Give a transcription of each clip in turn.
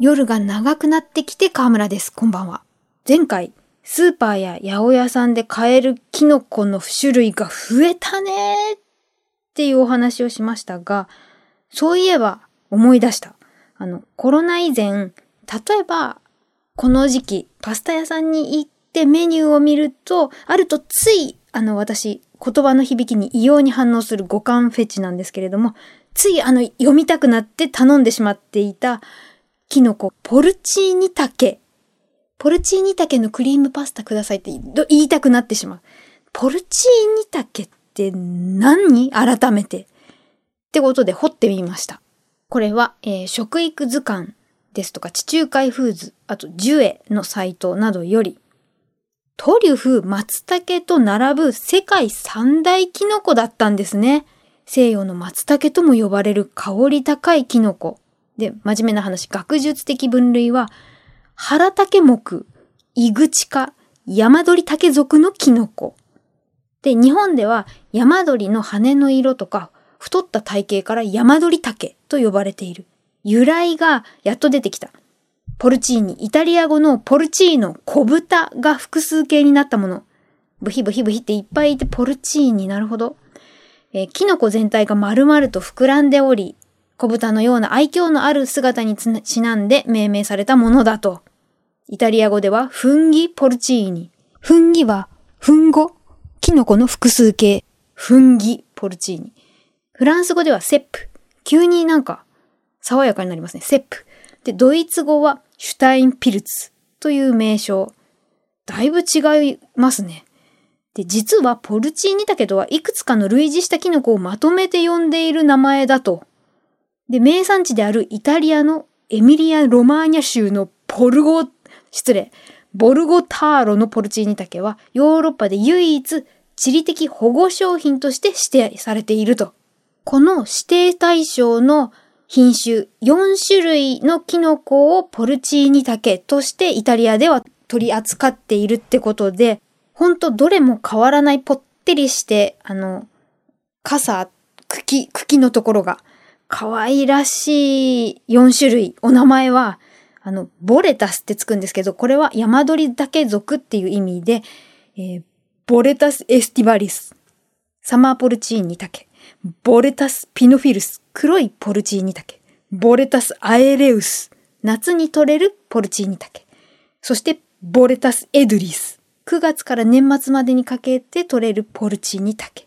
夜が長くなってきて河村です。こんばんは。前回、スーパーや八百屋さんで買えるキノコの種類が増えたねっていうお話をしましたが、そういえば思い出した。あの、コロナ以前、例えば、この時期、パスタ屋さんに行ってメニューを見ると、あるとつい、あの、私、言葉の響きに異様に反応する五感フェチなんですけれども、ついあの、読みたくなって頼んでしまっていた、キノコ、ポルチーニタケ。ポルチーニタケのクリームパスタくださいって言いたくなってしまう。ポルチーニタケって何？改めて。ってことで掘ってみました。これは、えー、食育図鑑ですとか地中海フーズ、あとジュエのサイトなどより、トリュフ、松茸と並ぶ世界三大キノコだったんですね。西洋の松茸とも呼ばれる香り高いキノコ。で、真面目な話、学術的分類は、腹竹目、イグチ科、山鳥竹属のキノコ。で、日本では山鳥の羽の色とか、太った体型から山鳥竹と呼ばれている。由来がやっと出てきた。ポルチーニ、イタリア語のポルチーノ、小豚が複数形になったもの。ブヒブヒブヒっていっぱいいてポルチーニ、なるほど。えー、キノコ全体が丸々と膨らんでおり、小豚のような愛嬌のある姿にちなんで命名されたものだと。イタリア語では、フンギポルチーニ。フンギは、フンゴ。キノコの複数形。フンギポルチーニ。フランス語ではセップ。急になんか、爽やかになりますね。セップ。で、ドイツ語は、シュタインピルツという名称。だいぶ違いますね。で、実はポルチーニタケとはいくつかの類似したキノコをまとめて呼んでいる名前だとで、名産地であるイタリアのエミリア・ロマーニャ州のポルゴ、失礼、ボルゴターロのポルチーニタケはヨーロッパで唯一地理的保護商品として指定されていると。この指定対象の品種4種類のキノコをポルチーニタケとしてイタリアでは取り扱っているってことで、ほんとどれも変わらないぽってりして、あの、傘、茎、茎のところが可愛らしい4種類。お名前は、あの、ボレタスってつくんですけど、これは山鳥だけ族っていう意味で、えー、ボレタスエスティバリス、サマーポルチーニタケ、ボレタスピノフィルス、黒いポルチーニタケ、ボレタスアエレウス、夏に取れるポルチーニタケ、そしてボレタスエドリス、9月から年末までにかけて取れるポルチーニタケ。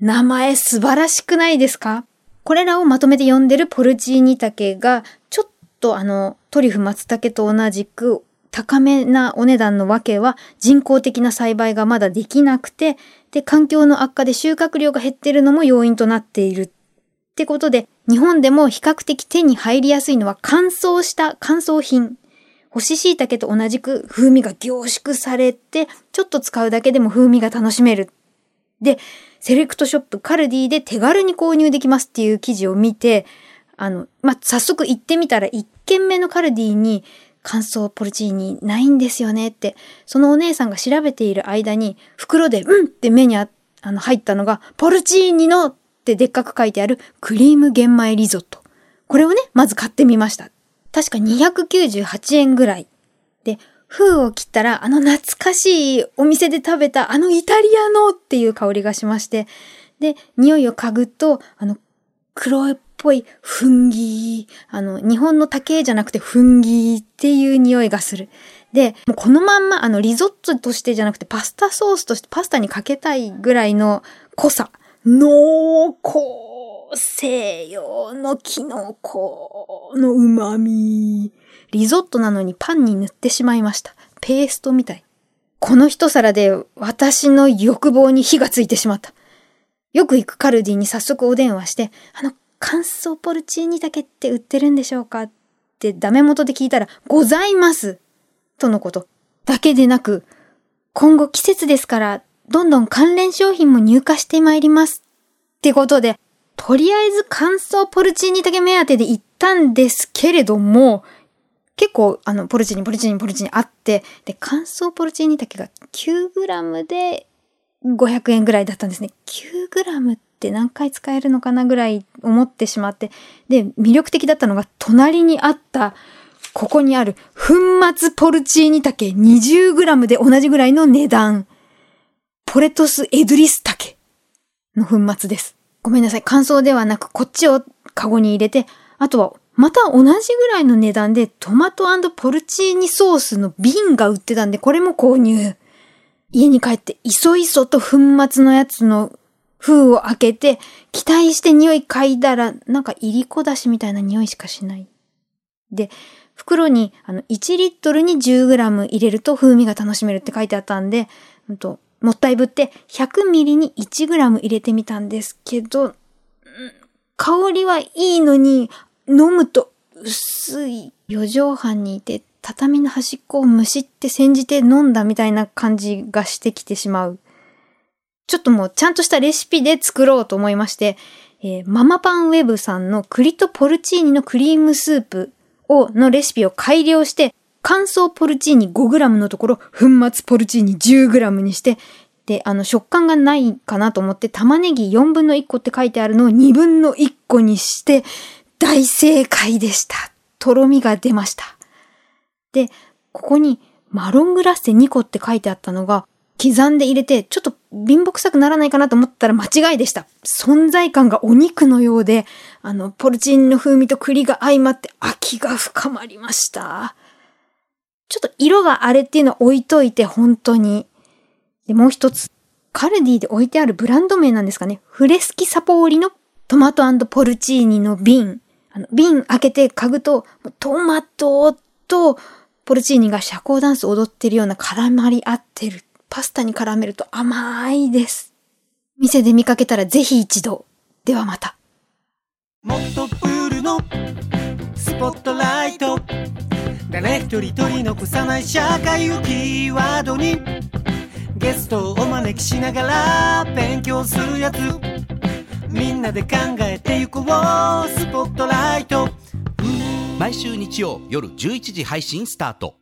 名前素晴らしくないですか？これらをまとめて読んでるポルチーニタケが、ちょっとあの、トリュフ松茸と同じく高めなお値段のわけは人工的な栽培がまだできなくて、で、環境の悪化で収穫量が減ってるのも要因となっている。ってことで、日本でも比較的手に入りやすいのは乾燥した乾燥品。干し椎茸と同じく風味が凝縮されて、ちょっと使うだけでも風味が楽しめる。で、セレクトショップカルディで手軽に購入できますっていう記事を見て、あの、まあ、早速行ってみたら1軒目のカルディに乾燥ポルチーニないんですよねって、そのお姉さんが調べている間に袋でうんって目にああの入ったのがポルチーニのってでっかく書いてあるクリーム玄米リゾット。これをね、まず買ってみました。確か298円ぐらい。で、封を切ったら、あの懐かしいお店で食べたあのイタリアのっていう香りがしまして、で、匂いを嗅ぐと、あの、黒っぽいフンギー、あの、日本の竹じゃなくてフンギーっていう匂いがする。で、もうこのまんま、あの、リゾットとしてじゃなくてパスタソースとしてパスタにかけたいぐらいの濃さ。濃厚西洋のキノコの旨味。リゾットなのにパンに塗ってしまいました。ペーストみたい。この一皿で私の欲望に火がついてしまった。よく行くカルディに早速お電話して、あの、乾燥ポルチーニだけって売ってるんでしょうか？ってダメ元で聞いたら、ございますとのこと。だけでなく、今後季節ですから、どんどん関連商品も入荷してまいります。ってことで、とりあえず乾燥ポルチーニだけ目当てで行ったんですけれども、結構、あの、ポルチーニ、ポルチーニ、ポルチーニあって、で、乾燥ポルチーニだけが 9g で500円ぐらいだったんですね。9g って何回使えるのかなぐらい思ってしまって。で、魅力的だったのが、隣にあったここにある粉末ポルチーニ竹 20g で同じぐらいの値段。ポレトスエドリス竹の粉末です。ごめんなさい。乾燥ではなくこっちをカゴに入れて、あとはまた同じぐらいの値段でトマトポルチーニソースの瓶が売ってたんで、これも購入。家に帰っていそいそと粉末のやつの封を開けて、期待して匂い嗅いだら、なんかいりこだしみたいな匂いしかしない。で、袋にあの1リットルに 10g 入れると風味が楽しめるって書いてあったんで、んと、もったいぶって100ミリに 1g 入れてみたんですけど、香りはいいのに飲むと薄い。4畳半にいて畳の端っこをむしって煎じて飲んだみたいな感じがしてきてしまう。ちょっともうちゃんとしたレシピで作ろうと思いまして、えー、ママパンウェブさんの栗とポルチーニのクリームスープを、のレシピを改良して、乾燥ポルチーニ 5g のところ、粉末ポルチーニ 10g にして、で、あの、食感がないかなと思って、玉ねぎ4分の1個って書いてあるのを2分の1個にして、大正解でした。とろみが出ました。で、ここにマロングラッセ2個って書いてあったのが、刻んで入れて、ちょっと貧乏臭くならないかなと思ったら間違いでした。存在感がお肉のようで、あの、ポルチーニの風味と栗が相まって秋が深まりました。ちょっと色があれっていうのを置いといて、本当に。で、もう一つ。カルディで置いてあるブランド名なんですかね。フレスキサポーリのトマトポルチーニの瓶。あの、瓶開けて嗅ぐと、トマトとポルチーニが社交ダンス踊ってるような絡まり合ってる。パスタに絡めると甘いです。店で見かけたらぜひ一度。ではまた。もっとプールのスポットライト誰一人取り残さない社会をキーワードにゲストをお招きしながら勉強するやつみんなで考えてゆこう。スポットライト。毎週日曜夜11時配信スタート。